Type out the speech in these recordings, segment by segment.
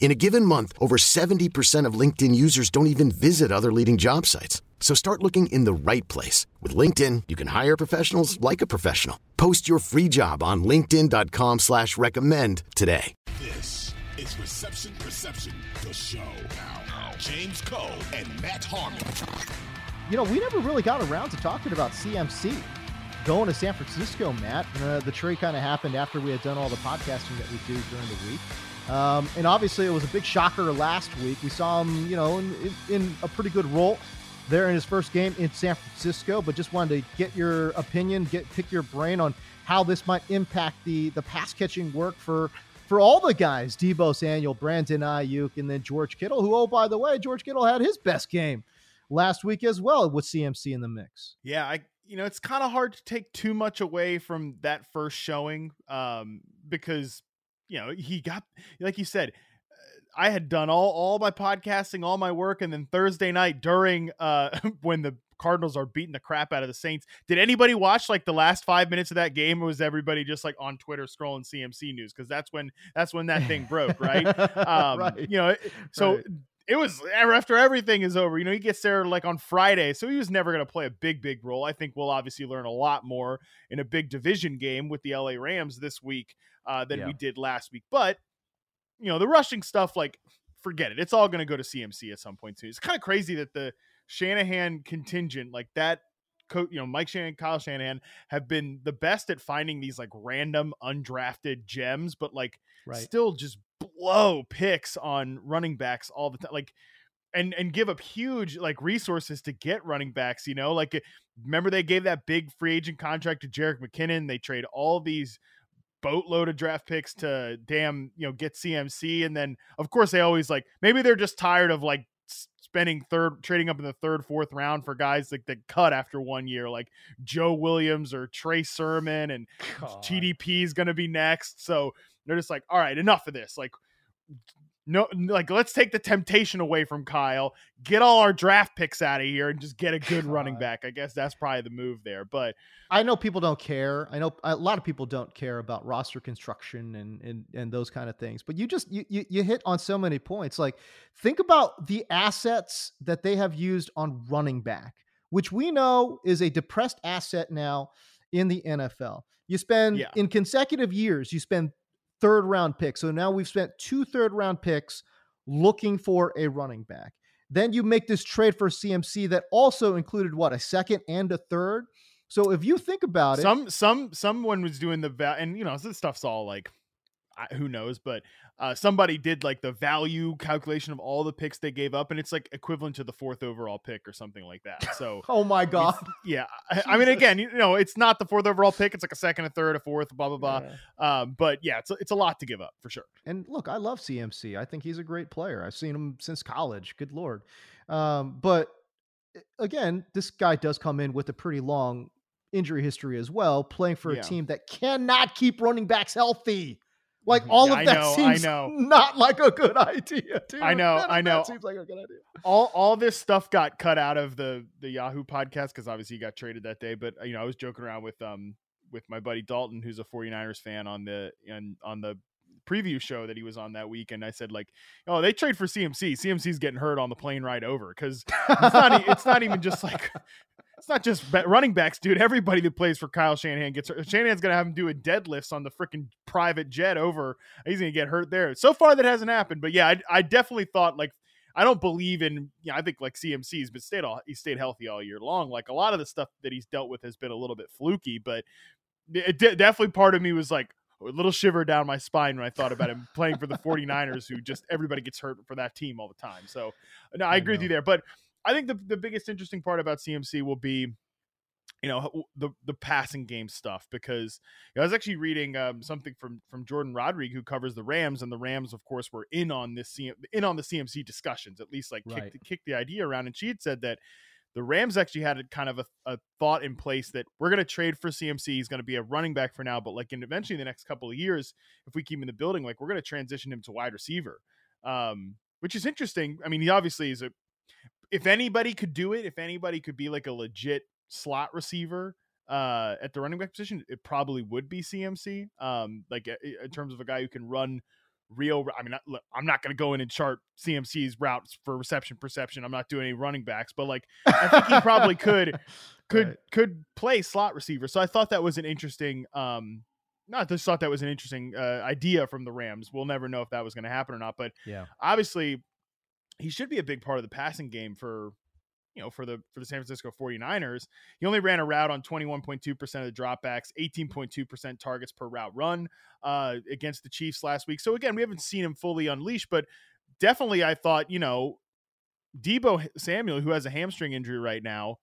In a given month, over 70% of LinkedIn users don't even visit other leading job sites. So start looking in the right place. With LinkedIn, you can hire professionals like a professional. Post your free job on linkedin.com slash recommend today. This is Reception Perception, the show. Now, James Cole and Matt Harmon. You know, we never really got around to talking about CMC going to San Francisco, Matt. Uh, the trade kind of happened after we had done all the podcasting that we do during the week. Um, and obviously, it was a big shocker last week. We saw him, you know, in, in, a pretty good role there in his first game in San Francisco. But just wanted to get your opinion, get pick your brain on how this might impact the the pass catching work for for all the guys: Deebo Samuel, Brandon Aiyuk, and then George Kittle. Who, oh by the way, George Kittle had his best game last week as well with CMC in the mix. Yeah, I you know it's kind of hard to take too much away from that first showing um, because you know, he got like you said, uh, I had done all all my podcasting, all my work, and then Thursday night during uh when the Cardinals are beating the crap out of the Saints. Did anybody watch like the last five minutes of that game? Or was everybody just like on Twitter scrolling CMC news? Because that's when that's when that thing broke, right? Um, right. You know, so right it was after everything is over. You know, he gets there like on Friday, so he was never going to play a big, big role. I think we'll obviously learn a lot more in a big division game with the LA Rams this week uh, than yeah. we did last week. But you know, the rushing stuff, like, forget it. It's all going to go to CMC at some point too. It's kind of crazy that the Shanahan contingent, like that coach, you know, Mike Shanahan, Kyle Shanahan have been the best at finding these like random undrafted gems, but like right. still just blow picks on running backs all the time. Like, and and give up huge like resources to get running backs. You know, like remember they gave that big free agent contract to Jerick McKinnon. They trade all these boatload of draft picks to damn you know get CMC, and then of course they always like maybe they're just tired of like spending third trading up in the third fourth round for guys like that cut after one year like joe williams or trey sermon and God. tdp is going to be next so they're just like, all right, enough of this. Like, no, like let's take the temptation away from Kyle, get all our draft picks out of here, and just get a good God. running back. I guess that's probably the move there. But I know people don't care. I know a lot of people don't care about roster construction and and and those kind of things. But you just you you, you hit on so many points. Like think about the assets that they have used on running back, which we know is a depressed asset now in the NFL. You spend yeah. in consecutive years, you spend third round pick. So now we've spent two third round picks looking for a running back. Then you make this trade for CMC that also included what a second and a third. So if you think about it, some some someone was doing the va- and you know this stuff's all like who knows, but uh, somebody did like the value calculation of all the picks they gave up, and it's like equivalent to the fourth overall pick or something like that. So, oh my god, yeah. I, I, mean, again, you know, it's not the fourth overall pick; it's like a second, a third, a fourth, blah blah blah. Yeah. Um, but yeah, it's a, it's a lot to give up for sure. And look, I love CMC. I think he's a great player. I've seen him since college. Good lord. Um, but again, this guy does come in with a pretty long injury history as well, playing for a yeah. team that cannot keep running backs healthy. Like mm-hmm. all yeah, of that know, seems not like a good idea. Dude. I know, None I know. seems like a good idea. All all this stuff got cut out of the the Yahoo podcast because obviously he got traded that day. But you know, I was joking around with um with my buddy Dalton, who's a 49ers fan on the and on the preview show that he was on that week, and I said like, "Oh, they trade for CMC. CMC's getting hurt on the plane ride over because it's not it's not even just like it's not just running backs, dude. Everybody that plays for Kyle Shanahan gets hurt. Shanahan's gonna have him doing deadlifts on the freaking private jet over. He's gonna get hurt there. So far, that hasn't happened. But yeah, I, I definitely thought like I don't believe in. Yeah, I think like CMC's, but stayed all he stayed healthy all year long. Like a lot of the stuff that he's dealt with has been a little bit fluky, but it de- definitely part of me was like a little shiver down my spine when I thought about him playing for the 49ers, who just everybody gets hurt for that team all the time. So, no, I, I agree with you there. But I think the, the biggest interesting part about CMC will be, you know, the the passing game stuff because I was actually reading um, something from from Jordan Rodriguez who covers the Rams, and the Rams, of course, were in on this CM, in on the CMC discussions, at least like Right. kicked, kicked the idea around, and she had said that the Rams actually had a kind of a, a thought in place that we're going to trade for CMC. He's going to be a running back for now, but like in eventually in the next couple of years, if we keep him in the building, like we're going to transition him to wide receiver, um, which is interesting. I mean, he obviously is a. If anybody could do it, if anybody could be like a legit slot receiver uh, at the running back position, it probably would be CMC. Um, like in terms of a guy who can run real. I mean, I'm not going to go in and chart CMC's routes for reception perception. I'm not doing any running backs, but like I think he probably could could Right. could play slot receiver. So I thought that was an interesting um not just thought that was an interesting uh, idea from the Rams. We'll never know if that was going to happen or not, but Yeah. obviously he should be a big part of the passing game for you know for the for the San Francisco 49ers. He only ran a route on 21.2% of the dropbacks, 18.2% targets per route run uh against the Chiefs last week. So again, we haven't seen him fully unleashed, but definitely I thought, you know, Deebo Samuel who has a hamstring injury right now,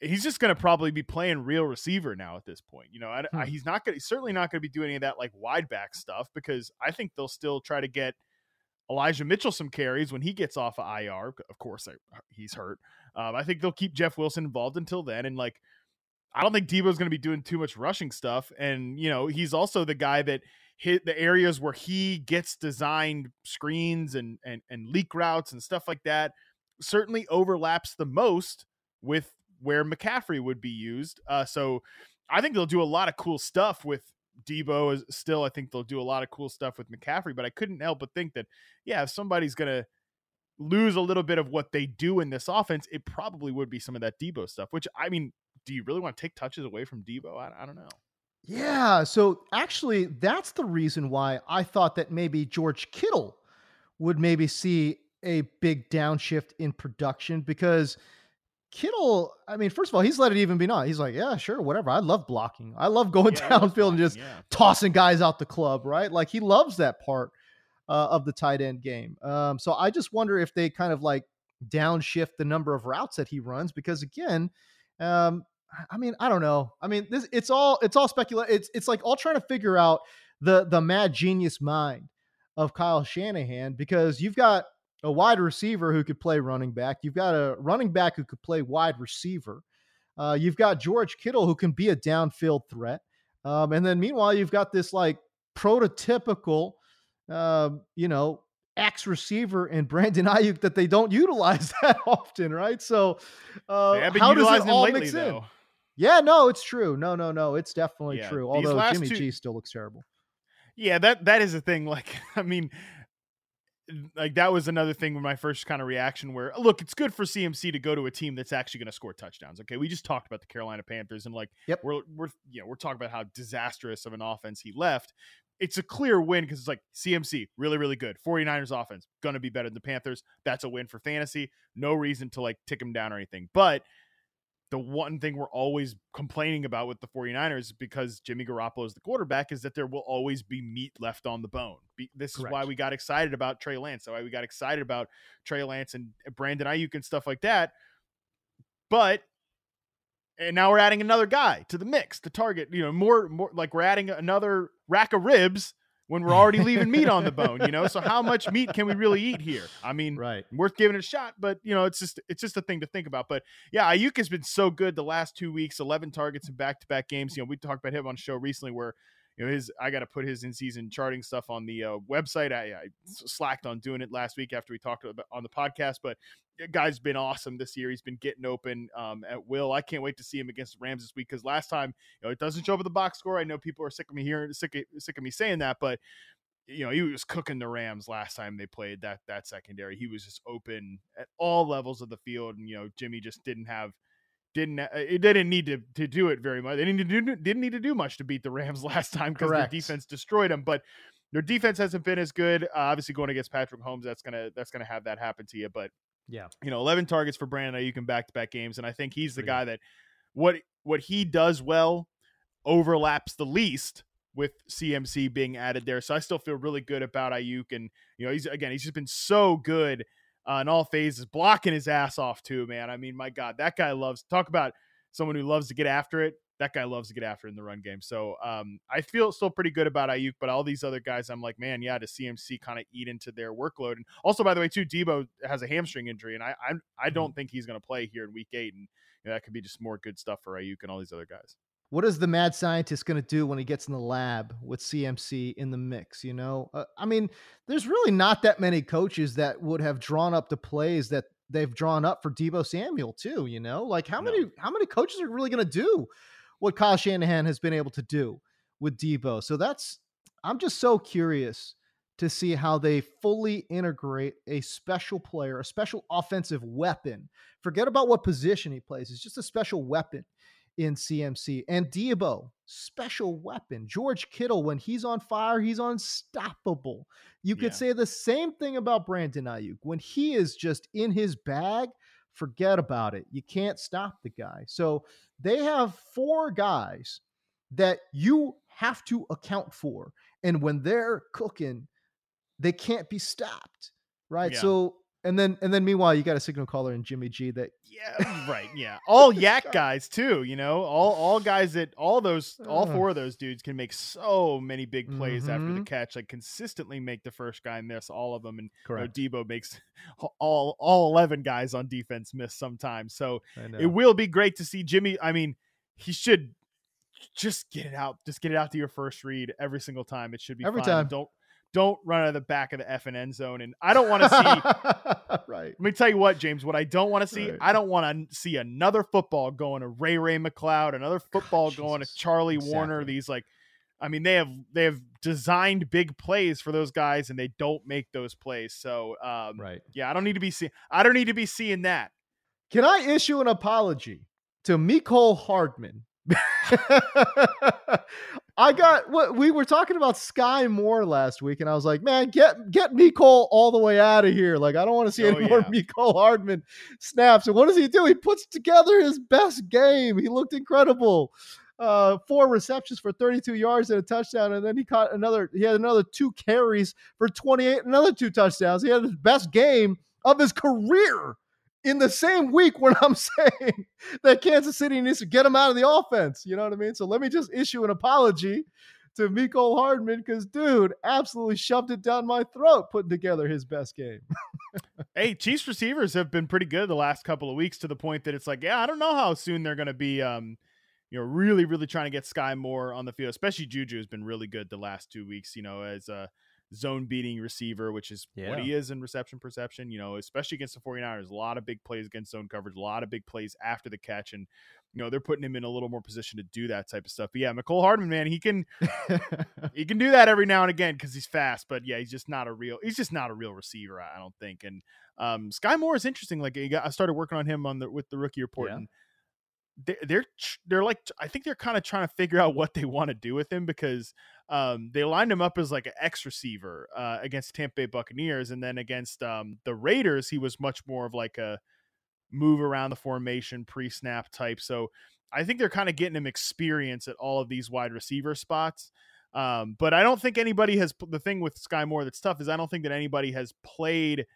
he's just going to probably be playing real receiver now at this point. You know, I, I, Hmm. he's not going to certainly not going to be doing any of that like wide back stuff because I think they'll still try to get Elijah Mitchell some carries when he gets off of IR. Of course, he's hurt. Um, I think they'll keep Jeff Wilson involved until then. And like, I don't think Deebo's going to be doing too much rushing stuff. And you know, he's also the guy that hit the areas where he gets designed screens and and and leak routes and stuff like that. Certainly overlaps the most with where McCaffrey would be used. Uh, so I think they'll do a lot of cool stuff with Deebo. Is still, I think they'll do a lot of cool stuff with McCaffrey. But I couldn't help but think that, yeah, if somebody's gonna lose a little bit of what they do in this offense, it probably would be some of that Deebo stuff. Which I mean, do you really want to take touches away from Deebo? I, I don't know. Yeah. So actually, that's the reason why I thought that maybe George Kittle would maybe see a big downshift in production because Kittle, I mean, first of all, he's let it even be known. He's like, yeah, sure, whatever. I love blocking. I love going Yeah, downfield and just yeah. tossing guys out the club, right? Like he loves that part uh, of the tight end game. Um, so I just wonder if they kind of like downshift the number of routes that he runs because again, um, I- I mean, I don't know. I mean, this it's all it's all speculation. It's it's like all trying to figure out the the mad genius mind of Kyle Shanahan because you've got a wide receiver who could play running back. You've got a running back who could play wide receiver. Uh, you've got George Kittle who can be a downfield threat. Um, and then meanwhile, you've got this like prototypical, uh, you know, X receiver and Brandon Aiyuk that they don't utilize that often, right? So, uh, They have been how does it all lately, mix though. in? Yeah, no, it's true. No, no, no, it's definitely Yeah, true. Although Jimmy two- G still looks terrible. Yeah, that that is a thing. Like, I mean, like that was another thing with my first kind of reaction. Where look, it's good for CMC to go to a team that's actually going to score touchdowns. Okay, we just talked about the Carolina Panthers, and like, Yep. we're we're you know we're talking about how disastrous of an offense he left. It's a clear win because it's like CMC, really, really good. 49ers offense, going to be better than the Panthers. That's a win for fantasy. No reason to like tick him down or anything. But the one thing we're always complaining about with the 49ers because Jimmy Garoppolo is the quarterback is that there will always be meat left on the bone. Be, this is why we got excited about Trey Lance. So why we got excited about Trey Lance and Brandon Aiyuk and stuff like that. But and now we're adding another guy to the mix to target, you know, more more like we're adding another rack of ribs when we're already leaving meat on the bone, you know? So how much meat can we really eat here? I mean, Right. worth giving it a shot, but you know, it's just it's just a thing to think about. But yeah, Aiyuk has been so good the last two weeks, 11 targets in back-to-back games. You know, we talked about him on the show recently where you know his I got to put his in-season charting stuff on the uh, website. I, I slacked on doing it last week after we talked about on the podcast, but guy's been awesome this year. He's been getting open um, at will. I can't wait to see him against the Rams this week because last time you know it doesn't show up at the box score. I know people are sick of me hearing sick of, sick of me saying that, but you know, he was cooking the Rams last time they played that that secondary. He was just open at all levels of the field, and you know, Jimmy just didn't have didn't uh, it didn't need to to do it very much. They didn't need to do, didn't need to do much to beat the Rams last time because their defense destroyed them. But their defense hasn't been as good. Uh, obviously, going against Patrick Mahomes, that's gonna that's gonna have that happen to you. But Yeah. you know, 11 targets for Brandon Aiyuk in back to back games, and I think he's the guy that what what he does well overlaps the least with CMC being added there. So I still feel really good about Aiyuk, and you know he's again he's just been so good uh, in all phases, blocking his ass off too, man. I mean, my God, that guy loves talk about someone who loves to get after it. That guy loves to get after it in the run game. So um, I feel still pretty good about Aiyuk, but all these other guys, I'm like, man, yeah, to CMC kind of eat into their workload. And also, by the way, too, Deebo has a hamstring injury, and I I, I Mm-hmm. don't think he's going to play here in Week Eight, and you know, that could be just more good stuff for Aiyuk and all these other guys. What is the mad scientist going to do when he gets in the lab with CMC in the mix? You know, uh, I mean, there's really not that many coaches that would have drawn up the plays that they've drawn up for Deebo Samuel too. You know, like how No. many how many coaches are really going to do what Kyle Shanahan has been able to do with Deebo? So that's I'm just so curious to see how they fully integrate a special player, a special offensive weapon. Forget about what position he plays; it's just a special weapon in CMC. And Deebo, special weapon. George Kittle, when he's on fire, he's unstoppable. You could Yeah. say the same thing about Brandon Aiyuk. When he is just in his bag, forget about it. You can't stop the guy. So they have four guys that you have to account for. And when they're cooking, they can't be stopped. Right. Yeah. So and then and then meanwhile you got a signal caller in Jimmy G that Yeah, right. Yeah, all YAC guys too. You know, all all guys that all those all four of those dudes can make so many big plays after the Mhm. catch. Like consistently make the first guy miss all of them, and you know. Deebo makes all all eleven guys on defense miss sometimes. So it will be great to see Jimmy. I mean, he should just get it out. Just get it out to your first read every single time. It should be Every fine. time. Don't don't run out of the back of the F and end zone. And I don't want to see. Right. Let me tell you what, James. What I don't want to see, Right. I don't want to see another football going to Ray-Ray McCloud, another football going to. Charlie Woerner. These like, I mean, they have they have designed big plays for those guys, and they don't make those plays. So, um, Right. yeah, I don't need to be seeing. I don't need to be seeing that. Can I issue an apology to Mecole Hardman? I got what we were talking about Skyy Moore last week, and I was like, man, get get Mecole all the way out of here. Like, I don't want to see Oh, any more. Mecole Hardman snaps. And what does he do? He puts together his best game. He looked incredible. Uh, four receptions for 32 yards and a touchdown, and then he caught another. He had another two carries for 28, another two touchdowns. He had his best game of his career in the same week when I'm saying that Kansas City needs to get him out of the offense. You know what I mean? So let me just issue an apology to Mecole Hardman because, dude, absolutely shoved it down my throat putting together his best game. Hey, Chiefs receivers have been pretty good the last couple of weeks to the point that it's like, yeah, I don't know how soon they're going to be, um, you know, really, really trying to get Skyy Moore on the field. Especially Juju has been really good the last two weeks, you know, as a zone beating receiver, which is what he is in reception perception, you know, especially against the 49ers. A lot of big plays against zone coverage, a lot of big plays after the catch. And, you know, they're putting him in a little more position to do that type of stuff. But yeah, Mecole Hardman, man, he can he can do that every now and again because he's fast, but yeah, he's just not a real he's just not a real receiver, I don't think. And um Skyy Moore is interesting. Like he got, I started working on him on the with the rookie report Yeah. and they're they're they're like I think they're kind of trying to figure out what they want to do with him because um they lined him up as like an X receiver uh against Tampa Bay Buccaneers and then against um the Raiders he was much more of like a move around the formation pre-snap type. So I think they're kind of getting him experience at all of these wide receiver spots. Um, but I don't think anybody has the thing with Skyy Moore that's tough is I don't think that anybody has played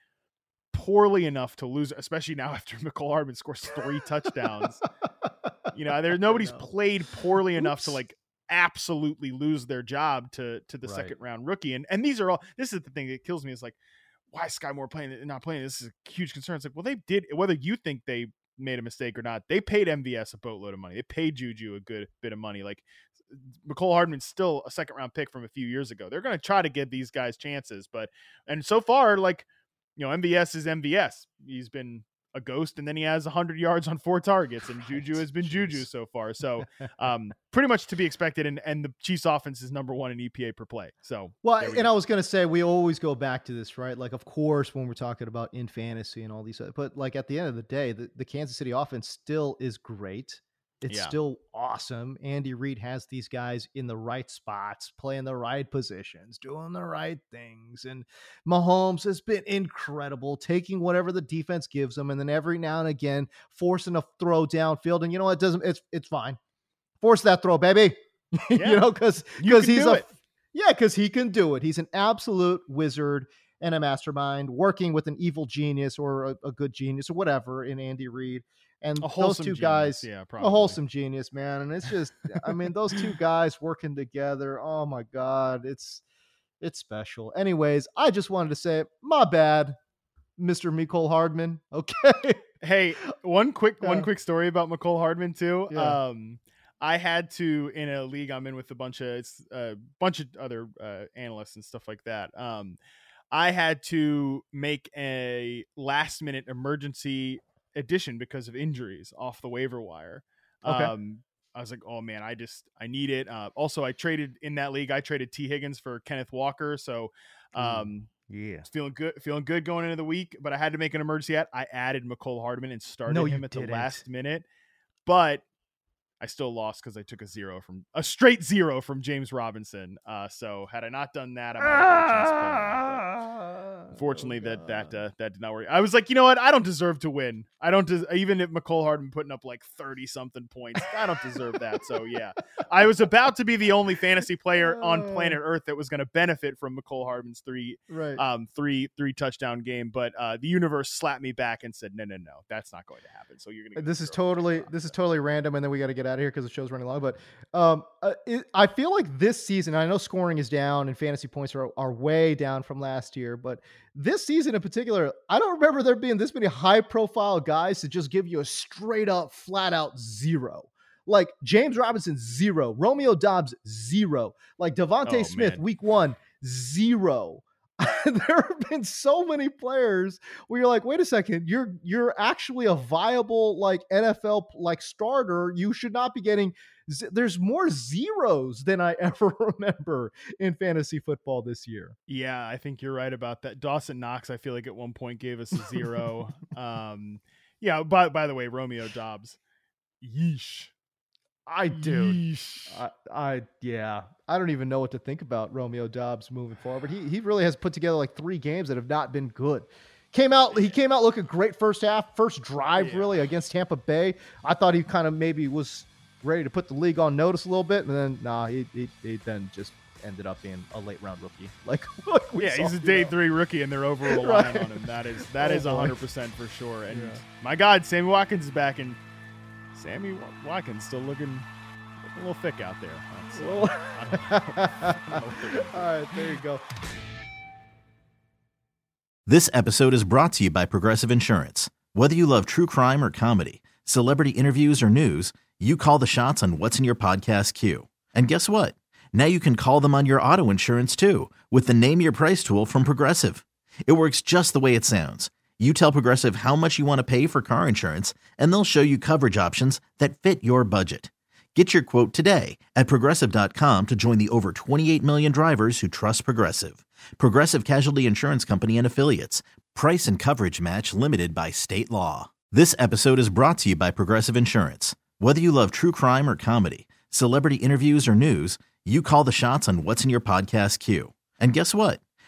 poorly enough to lose, especially now after Mecole Hardman scores three touchdowns. You know, there nobody's know. played poorly enough to like absolutely lose their job to to the Right. second round rookie. And and these are all this is the thing that kills me is like why is Skyy Moore playing and not playing? This is a huge concern. It's like, well, they did whether you think they made a mistake or not, they paid MVS a boatload of money. They paid Juju a good bit of money. Like Mecole Hardman's still a second round pick from a few years ago. They're going to try to give these guys chances, but and so far, like you know, MVS is MVS. He's been a ghost, and then he has 100 yards on four targets, and Juju has been Juju so far. So, um, pretty much to be expected. And and the Chiefs' offense is number one in EPA per play. So, Well, we and go. I was going to say, we always go back to this, right? Like, of course, when we're talking about in fantasy and all these, but like at the end of the day, the, the Kansas City offense still is great. It's Yeah. still awesome. Andy Reid has these guys in the right spots, playing the right positions, doing the right things. And Mahomes has been incredible, taking whatever the defense gives him, and then every now and again forcing a throw downfield. And you know what? It doesn't. It's it's fine. Force that throw, baby. Yeah. you know, because because he's a it. yeah, because he can do it. He's an absolute wizard and a mastermind, working with an evil genius or a, a good genius or whatever in Andy Reid. And A those two genius, guys, yeah, a wholesome genius, man. And it's just, I mean, those two guys working together. Oh my god, it's it's special. Anyways, I just wanted to say, my bad, Mister Mecole Hardman. Okay, Hey, one quick one quick story about Mecole Hardman too. Yeah. Um, I had to in a league I'm in with a bunch of it's a bunch of other uh, analysts and stuff like that. Um, I had to make a last minute emergency addition because of injuries off the waiver wire. Okay. Um, I was like, oh man, I just I need it. Uh, also, I traded in that league. I traded Tee Higgins for Kenneth Walker, so um, yeah. feeling good, feeling good going into the week, but I had to make an emergency ad. I added Mecole Hardman and started No, him at the didn't. last minute, but I still lost because I took a zero from a straight zero from James Robinson. Uh, so had I not done that, I might have had a chance playing him, but Unfortunately, that that uh, that did not work. I was like, you know what? I don't deserve to win. I don't des- even if Mecole Hardman putting up like thirty something points. I don't deserve that. So yeah, I was about to be the only fantasy player on planet Earth that was going to benefit from Mecole Hardman's three right. um three three touchdown game but uh the universe slapped me back and said no no no that's not going to happen so you're gonna this is totally this is totally random and then we got to get out of here because the show's running long but um uh, it, i feel like this season i know scoring is down and fantasy points are, are way down from last year but this season in particular i don't remember there being this many high profile guys to just give you a straight up flat out zero. Like james robinson zero. Romeo doubs zero. Like devonta Oh, smith man. week one zero there have been so many players where you're like, wait a second, you're you're actually a viable like NFL like starter. You should not be getting. z- There's more zeros than I ever remember in fantasy football this year. yeah i think you're right about that dawson knox i feel like at one point gave us a zero um yeah by, by the way romeo doubs yeesh I do. I, I yeah, I don't even know what to think about Romeo Doubs moving forward. He he really has put together like three games that have not been good. Came out he came out looking great first half, first drive Yeah. really against Tampa Bay. I thought he kind of maybe was ready to put the league on notice a little bit, and then nah, he he, he then just ended up being a late round rookie. Like, like yeah, saw, he's a you day know. three rookie, and they're over relying Right. on him. That is that Oh, is hundred percent for sure. And Yeah. my God, Sammy Watkins is back, and Sammy Wa- Watkins still looking a little thick out there. That's, uh, Well- I don't know. I don't know what they're gonna do. All right, there you go. This episode is brought to you by Progressive Insurance. Whether you love true crime or comedy, celebrity interviews or news, you call the shots on what's in your podcast queue. And guess what? Now you can call them on your auto insurance too with the Name Your Price tool from Progressive. It works just the way it sounds. You tell Progressive how much you want to pay for car insurance, and they'll show you coverage options that fit your budget. Get your quote today at progressive.com to join the over 28 million drivers who trust Progressive. Progressive Casualty Insurance Company and Affiliates. Price and coverage match limited by state law. This episode is brought to you by Progressive Insurance. Whether you love true crime or comedy, celebrity interviews or news, you call the shots on what's in your podcast queue. And guess what?